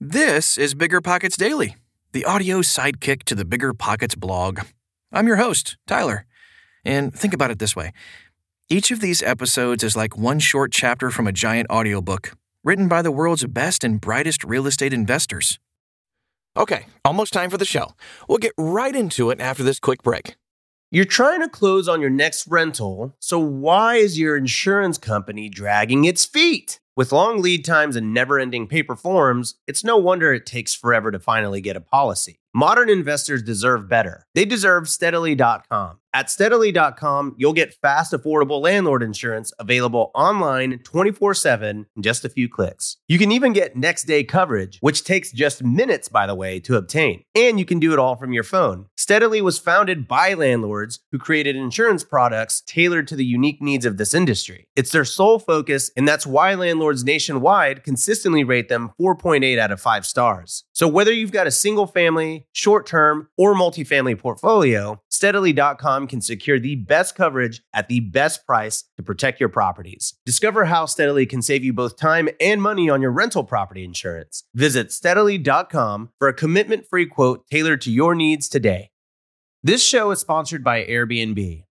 This is Bigger Pockets Daily, the audio sidekick to the Bigger Pockets blog. I'm your host, Tyler. And think about it this way each of these episodes is like one short chapter from a giant audiobook written by the world's best and brightest real estate investors. Okay, almost time for the show. We'll get right into it after this quick break. You're trying to close on your next rental, so why is your insurance company dragging its feet? With long lead times and never ending paper forms, it's no wonder it takes forever to finally get a policy. Modern investors deserve better. They deserve steadily.com. At steadily.com, you'll get fast, affordable landlord insurance available online 24 7 in just a few clicks. You can even get next day coverage, which takes just minutes, by the way, to obtain. And you can do it all from your phone. Steadily was founded by landlords who created insurance products tailored to the unique needs of this industry. It's their sole focus, and that's why landlords nationwide consistently rate them 4.8 out of 5 stars. So whether you've got a single family, short term, or multifamily portfolio, steadily.com can secure the best coverage at the best price to protect your properties. Discover how Steadily can save you both time and money on your rental property insurance. Visit steadily.com for a commitment free quote tailored to your needs today. This show is sponsored by Airbnb.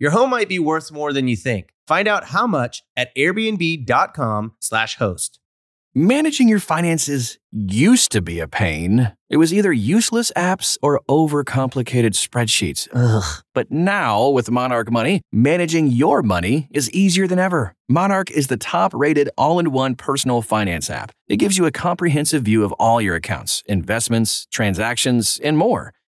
Your home might be worth more than you think. Find out how much at airbnb.com/slash host. Managing your finances used to be a pain. It was either useless apps or overcomplicated spreadsheets. Ugh. But now, with Monarch Money, managing your money is easier than ever. Monarch is the top rated all in one personal finance app. It gives you a comprehensive view of all your accounts, investments, transactions, and more.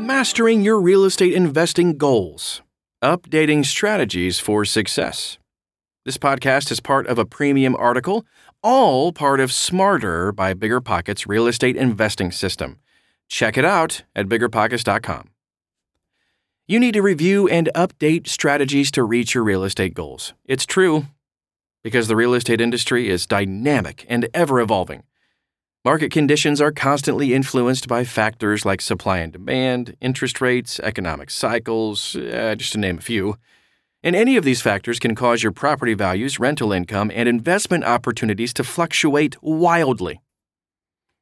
Mastering your real estate investing goals. Updating strategies for success. This podcast is part of a premium article, all part of Smarter by Bigger Pockets Real Estate Investing System. Check it out at biggerpockets.com. You need to review and update strategies to reach your real estate goals. It's true, because the real estate industry is dynamic and ever evolving. Market conditions are constantly influenced by factors like supply and demand, interest rates, economic cycles, uh, just to name a few. And any of these factors can cause your property values, rental income, and investment opportunities to fluctuate wildly.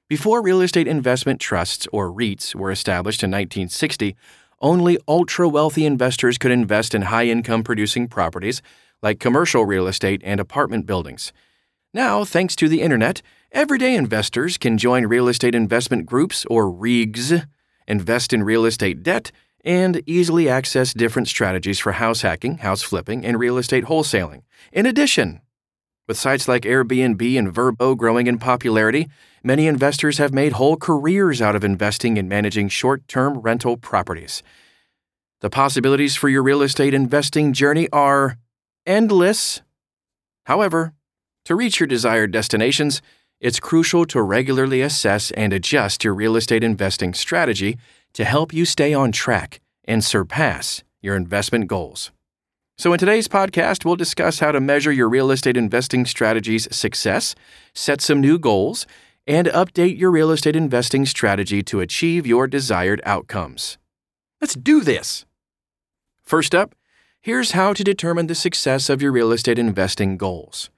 Before real estate investment trusts, or REITs, were established in 1960, only ultra wealthy investors could invest in high income producing properties like commercial real estate and apartment buildings. Now, thanks to the internet, everyday investors can join real estate investment groups, or REIGs, invest in real estate debt, and easily access different strategies for house hacking, house flipping, and real estate wholesaling. In addition, with sites like Airbnb and Vrbo growing in popularity, many investors have made whole careers out of investing in managing short term rental properties. The possibilities for your real estate investing journey are endless. However, To reach your desired destinations, it's crucial to regularly assess and adjust your real estate investing strategy to help you stay on track and surpass your investment goals. So, in today's podcast, we'll discuss how to measure your real estate investing strategy's success, set some new goals, and update your real estate investing strategy to achieve your desired outcomes. Let's do this! First up, here's how to determine the success of your real estate investing goals.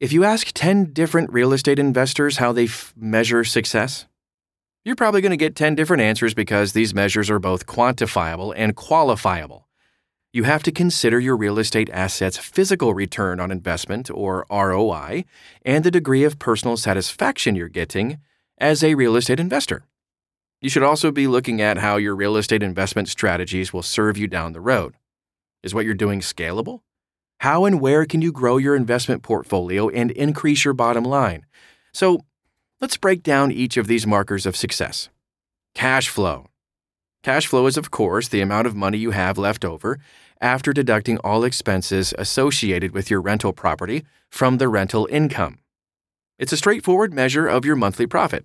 If you ask 10 different real estate investors how they f- measure success, you're probably going to get 10 different answers because these measures are both quantifiable and qualifiable. You have to consider your real estate asset's physical return on investment, or ROI, and the degree of personal satisfaction you're getting as a real estate investor. You should also be looking at how your real estate investment strategies will serve you down the road. Is what you're doing scalable? How and where can you grow your investment portfolio and increase your bottom line? So, let's break down each of these markers of success. Cash flow. Cash flow is, of course, the amount of money you have left over after deducting all expenses associated with your rental property from the rental income. It's a straightforward measure of your monthly profit.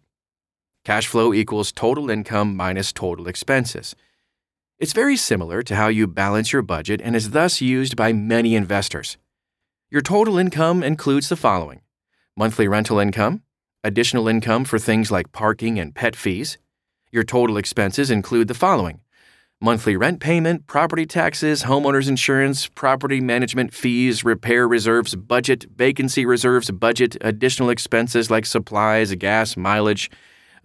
Cash flow equals total income minus total expenses. It's very similar to how you balance your budget and is thus used by many investors. Your total income includes the following monthly rental income, additional income for things like parking and pet fees. Your total expenses include the following monthly rent payment, property taxes, homeowners insurance, property management fees, repair reserves, budget, vacancy reserves, budget, additional expenses like supplies, gas, mileage,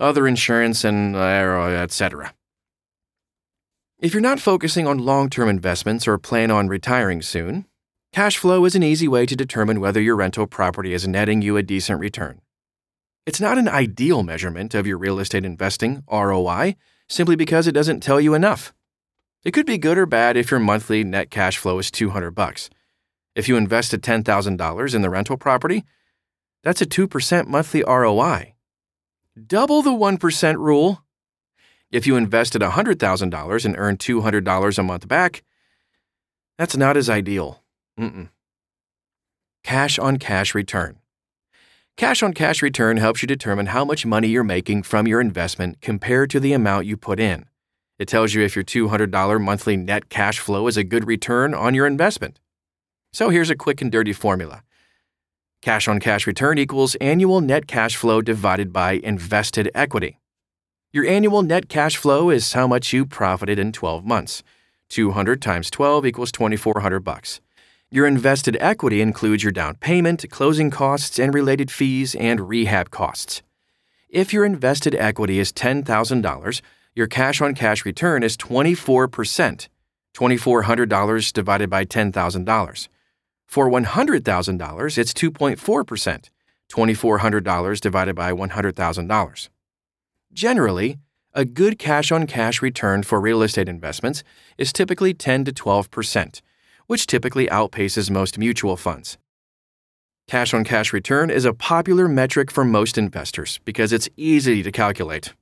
other insurance, and uh, etc. If you're not focusing on long term investments or plan on retiring soon, cash flow is an easy way to determine whether your rental property is netting you a decent return. It's not an ideal measurement of your real estate investing, ROI, simply because it doesn't tell you enough. It could be good or bad if your monthly net cash flow is 200 bucks. If you invested $10,000 in the rental property, that's a 2% monthly ROI. Double the 1% rule if you invested $100,000 and earned $200 a month back, that's not as ideal. Mm-mm. Cash on cash return. Cash on cash return helps you determine how much money you're making from your investment compared to the amount you put in. It tells you if your $200 monthly net cash flow is a good return on your investment. So here's a quick and dirty formula cash on cash return equals annual net cash flow divided by invested equity. Your annual net cash flow is how much you profited in 12 months. 200 times 12 equals 2400 bucks. Your invested equity includes your down payment, closing costs and related fees and rehab costs. If your invested equity is $10,000, your cash on cash return is 24%, $2,400 divided by $10,000. For $100,000, it's 2.4%, $2,400 divided by $100,000. Generally, a good cash on cash return for real estate investments is typically 10 to 12%, which typically outpaces most mutual funds. Cash on cash return is a popular metric for most investors because it's easy to calculate.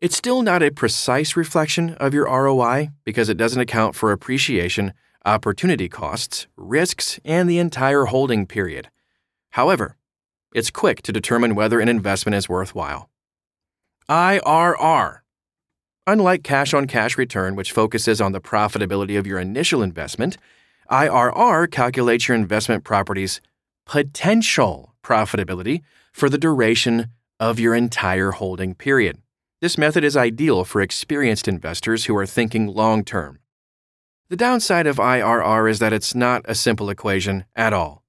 It's still not a precise reflection of your ROI because it doesn't account for appreciation, opportunity costs, risks, and the entire holding period. However, it's quick to determine whether an investment is worthwhile. IRR. Unlike cash on cash return, which focuses on the profitability of your initial investment, IRR calculates your investment property's potential profitability for the duration of your entire holding period. This method is ideal for experienced investors who are thinking long term. The downside of IRR is that it's not a simple equation at all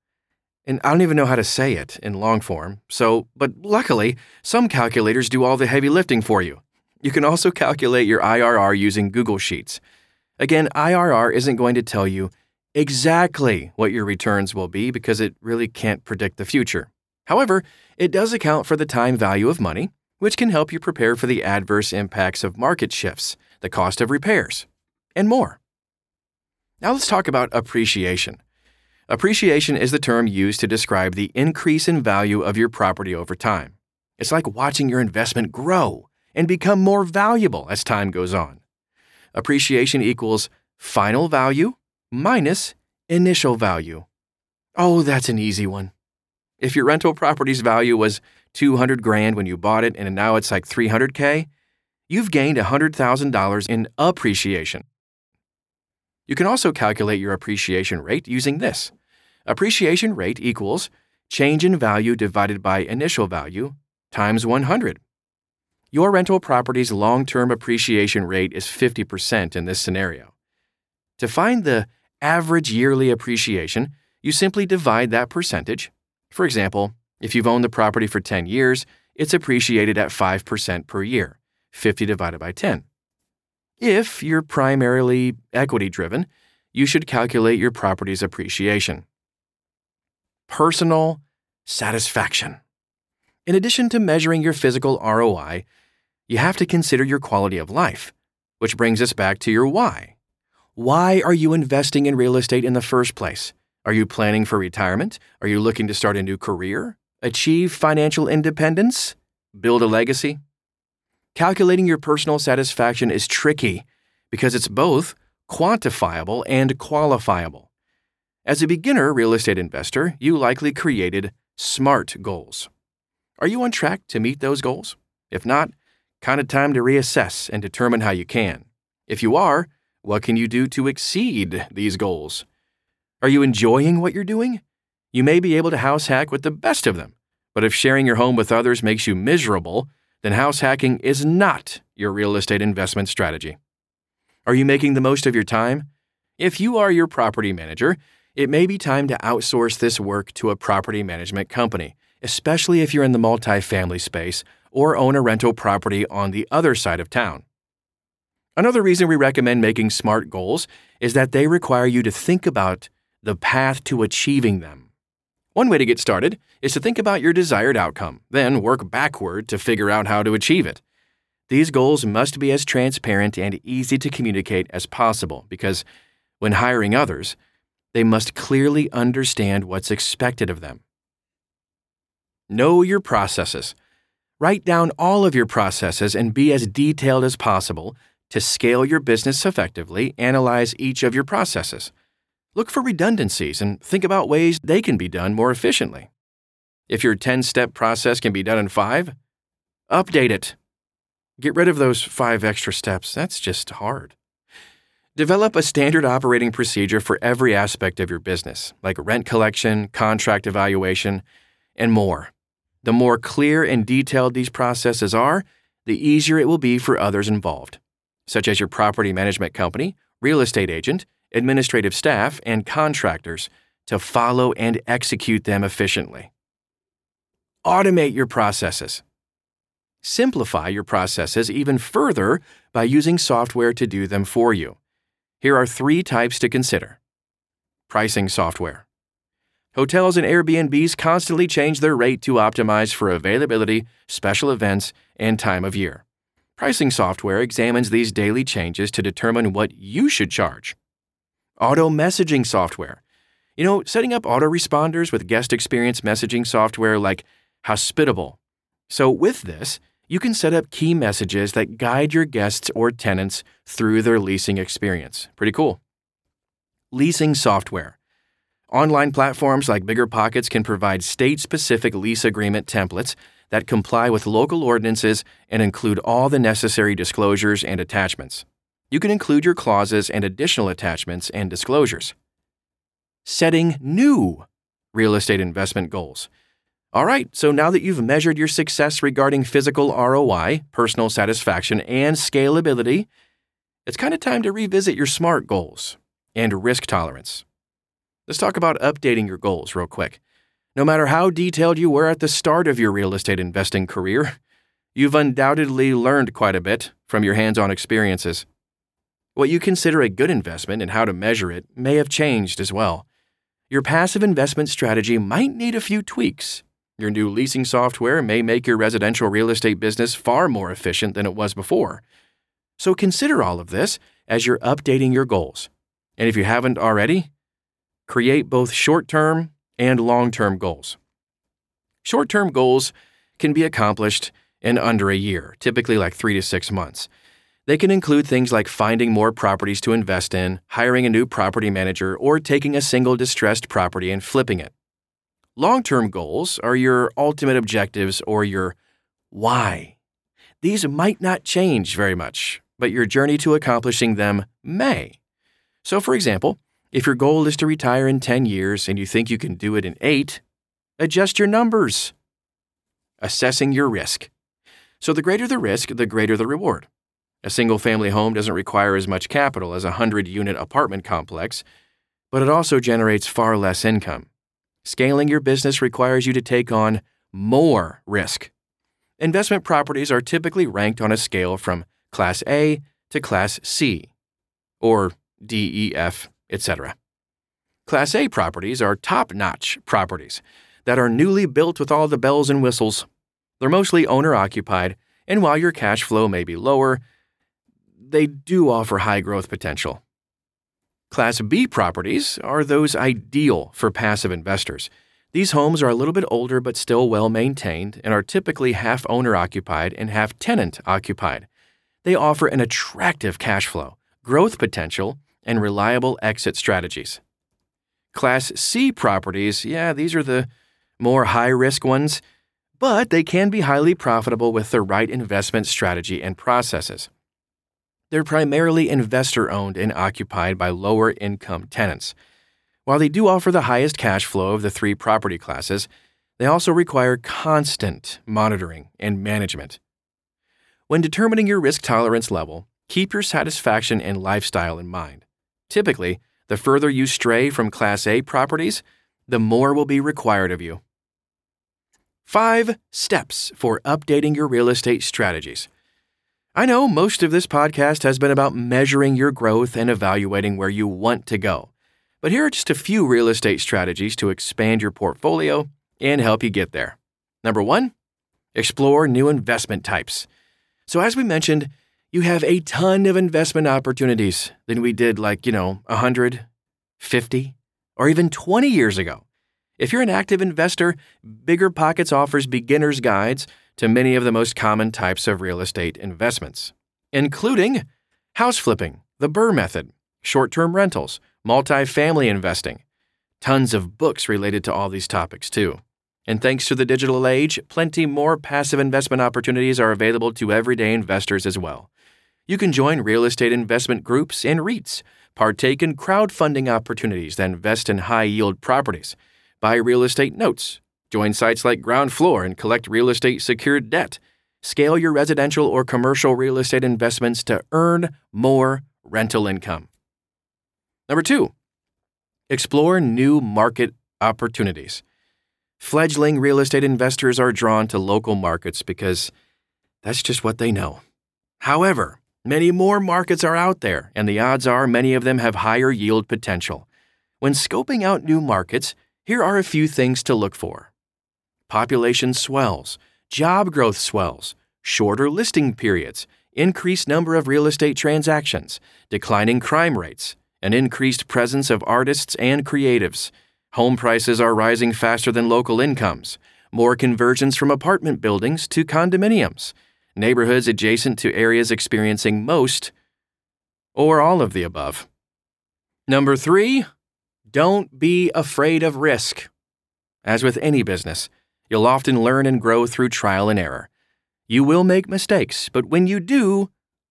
and I don't even know how to say it in long form. So, but luckily, some calculators do all the heavy lifting for you. You can also calculate your IRR using Google Sheets. Again, IRR isn't going to tell you exactly what your returns will be because it really can't predict the future. However, it does account for the time value of money, which can help you prepare for the adverse impacts of market shifts, the cost of repairs, and more. Now let's talk about appreciation. Appreciation is the term used to describe the increase in value of your property over time. It's like watching your investment grow and become more valuable as time goes on. Appreciation equals final value minus initial value. Oh, that's an easy one. If your rental property's value was 200 grand when you bought it and now it's like 300k, you've gained $100,000 in appreciation. You can also calculate your appreciation rate using this. Appreciation rate equals change in value divided by initial value times 100. Your rental property's long term appreciation rate is 50% in this scenario. To find the average yearly appreciation, you simply divide that percentage. For example, if you've owned the property for 10 years, it's appreciated at 5% per year, 50 divided by 10. If you're primarily equity driven, you should calculate your property's appreciation. Personal satisfaction. In addition to measuring your physical ROI, you have to consider your quality of life, which brings us back to your why. Why are you investing in real estate in the first place? Are you planning for retirement? Are you looking to start a new career? Achieve financial independence? Build a legacy? Calculating your personal satisfaction is tricky because it's both quantifiable and qualifiable. As a beginner real estate investor, you likely created SMART goals. Are you on track to meet those goals? If not, kind of time to reassess and determine how you can. If you are, what can you do to exceed these goals? Are you enjoying what you're doing? You may be able to house hack with the best of them, but if sharing your home with others makes you miserable, then house hacking is not your real estate investment strategy. Are you making the most of your time? If you are your property manager, it may be time to outsource this work to a property management company, especially if you're in the multifamily space or own a rental property on the other side of town. Another reason we recommend making SMART goals is that they require you to think about the path to achieving them. One way to get started is to think about your desired outcome, then work backward to figure out how to achieve it. These goals must be as transparent and easy to communicate as possible because, when hiring others, they must clearly understand what's expected of them. Know your processes. Write down all of your processes and be as detailed as possible to scale your business effectively. Analyze each of your processes. Look for redundancies and think about ways they can be done more efficiently. If your 10 step process can be done in five, update it. Get rid of those five extra steps. That's just hard. Develop a standard operating procedure for every aspect of your business, like rent collection, contract evaluation, and more. The more clear and detailed these processes are, the easier it will be for others involved, such as your property management company, real estate agent, administrative staff, and contractors, to follow and execute them efficiently. Automate your processes. Simplify your processes even further by using software to do them for you. Here are three types to consider pricing software. Hotels and Airbnbs constantly change their rate to optimize for availability, special events, and time of year. Pricing software examines these daily changes to determine what you should charge. Auto messaging software. You know, setting up autoresponders with guest experience messaging software like Hospitable. So, with this, you can set up key messages that guide your guests or tenants through their leasing experience. Pretty cool. Leasing software. Online platforms like BiggerPockets can provide state specific lease agreement templates that comply with local ordinances and include all the necessary disclosures and attachments. You can include your clauses and additional attachments and disclosures. Setting new real estate investment goals. All right, so now that you've measured your success regarding physical ROI, personal satisfaction, and scalability, it's kind of time to revisit your SMART goals and risk tolerance. Let's talk about updating your goals real quick. No matter how detailed you were at the start of your real estate investing career, you've undoubtedly learned quite a bit from your hands on experiences. What you consider a good investment and how to measure it may have changed as well. Your passive investment strategy might need a few tweaks. Your new leasing software may make your residential real estate business far more efficient than it was before. So consider all of this as you're updating your goals. And if you haven't already, create both short term and long term goals. Short term goals can be accomplished in under a year, typically like three to six months. They can include things like finding more properties to invest in, hiring a new property manager, or taking a single distressed property and flipping it. Long term goals are your ultimate objectives or your why. These might not change very much, but your journey to accomplishing them may. So, for example, if your goal is to retire in 10 years and you think you can do it in 8, adjust your numbers. Assessing your risk. So, the greater the risk, the greater the reward. A single family home doesn't require as much capital as a 100 unit apartment complex, but it also generates far less income. Scaling your business requires you to take on more risk. Investment properties are typically ranked on a scale from Class A to Class C, or D, E, F, etc. Class A properties are top notch properties that are newly built with all the bells and whistles. They're mostly owner occupied, and while your cash flow may be lower, they do offer high growth potential. Class B properties are those ideal for passive investors. These homes are a little bit older but still well maintained and are typically half owner occupied and half tenant occupied. They offer an attractive cash flow, growth potential, and reliable exit strategies. Class C properties, yeah, these are the more high risk ones, but they can be highly profitable with the right investment strategy and processes. They're primarily investor owned and occupied by lower income tenants. While they do offer the highest cash flow of the three property classes, they also require constant monitoring and management. When determining your risk tolerance level, keep your satisfaction and lifestyle in mind. Typically, the further you stray from Class A properties, the more will be required of you. 5 Steps for Updating Your Real Estate Strategies. I know most of this podcast has been about measuring your growth and evaluating where you want to go. But here are just a few real estate strategies to expand your portfolio and help you get there. Number one, explore new investment types. So, as we mentioned, you have a ton of investment opportunities than we did like, you know, 100, 50, or even 20 years ago. If you're an active investor, Bigger Pockets offers beginner's guides to many of the most common types of real estate investments, including house flipping, the BRRRR method, short term rentals, multifamily investing. Tons of books related to all these topics, too. And thanks to the digital age, plenty more passive investment opportunities are available to everyday investors as well. You can join real estate investment groups and REITs, partake in crowdfunding opportunities that invest in high yield properties, buy real estate notes, join sites like Groundfloor and collect real estate secured debt, scale your residential or commercial real estate investments to earn more rental income. Number two, explore new market opportunities. Fledgling real estate investors are drawn to local markets because that's just what they know. However, many more markets are out there, and the odds are many of them have higher yield potential. When scoping out new markets, here are a few things to look for population swells, job growth swells, shorter listing periods, increased number of real estate transactions, declining crime rates, an increased presence of artists and creatives. Home prices are rising faster than local incomes, more conversions from apartment buildings to condominiums, neighborhoods adjacent to areas experiencing most or all of the above. Number three, don't be afraid of risk. As with any business, you'll often learn and grow through trial and error. You will make mistakes, but when you do,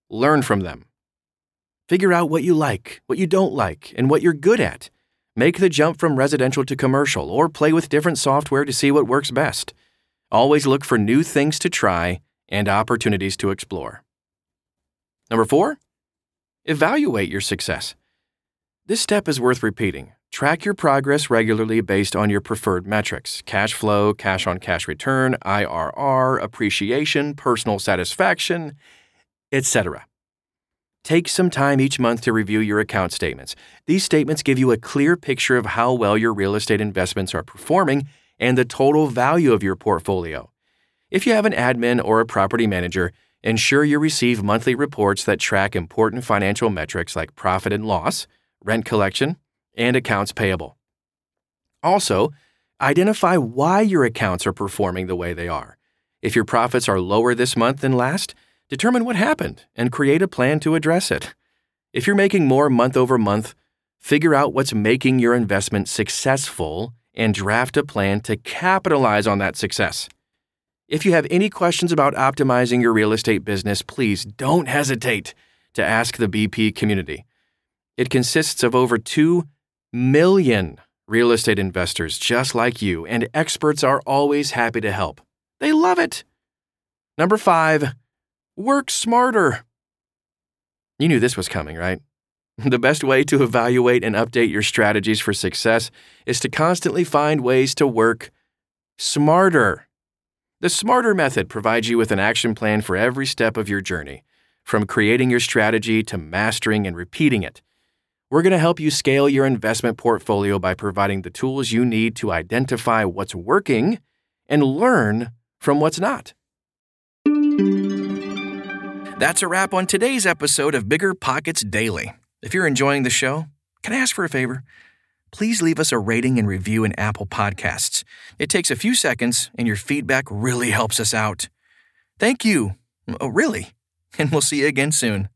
learn from them. Figure out what you like, what you don't like, and what you're good at. Make the jump from residential to commercial or play with different software to see what works best. Always look for new things to try and opportunities to explore. Number four, evaluate your success. This step is worth repeating. Track your progress regularly based on your preferred metrics cash flow, cash on cash return, IRR, appreciation, personal satisfaction, etc. Take some time each month to review your account statements. These statements give you a clear picture of how well your real estate investments are performing and the total value of your portfolio. If you have an admin or a property manager, ensure you receive monthly reports that track important financial metrics like profit and loss, rent collection, and accounts payable. Also, identify why your accounts are performing the way they are. If your profits are lower this month than last, determine what happened and create a plan to address it. If you're making more month over month, figure out what's making your investment successful and draft a plan to capitalize on that success. If you have any questions about optimizing your real estate business, please don't hesitate to ask the BP community. It consists of over 2 million real estate investors just like you, and experts are always happy to help. They love it. Number five, work smarter. You knew this was coming, right? The best way to evaluate and update your strategies for success is to constantly find ways to work smarter. The Smarter Method provides you with an action plan for every step of your journey, from creating your strategy to mastering and repeating it. We're going to help you scale your investment portfolio by providing the tools you need to identify what's working and learn from what's not. That's a wrap on today's episode of Bigger Pockets Daily. If you're enjoying the show, can I ask for a favor? Please leave us a rating and review in Apple Podcasts. It takes a few seconds, and your feedback really helps us out. Thank you. Oh, really? And we'll see you again soon.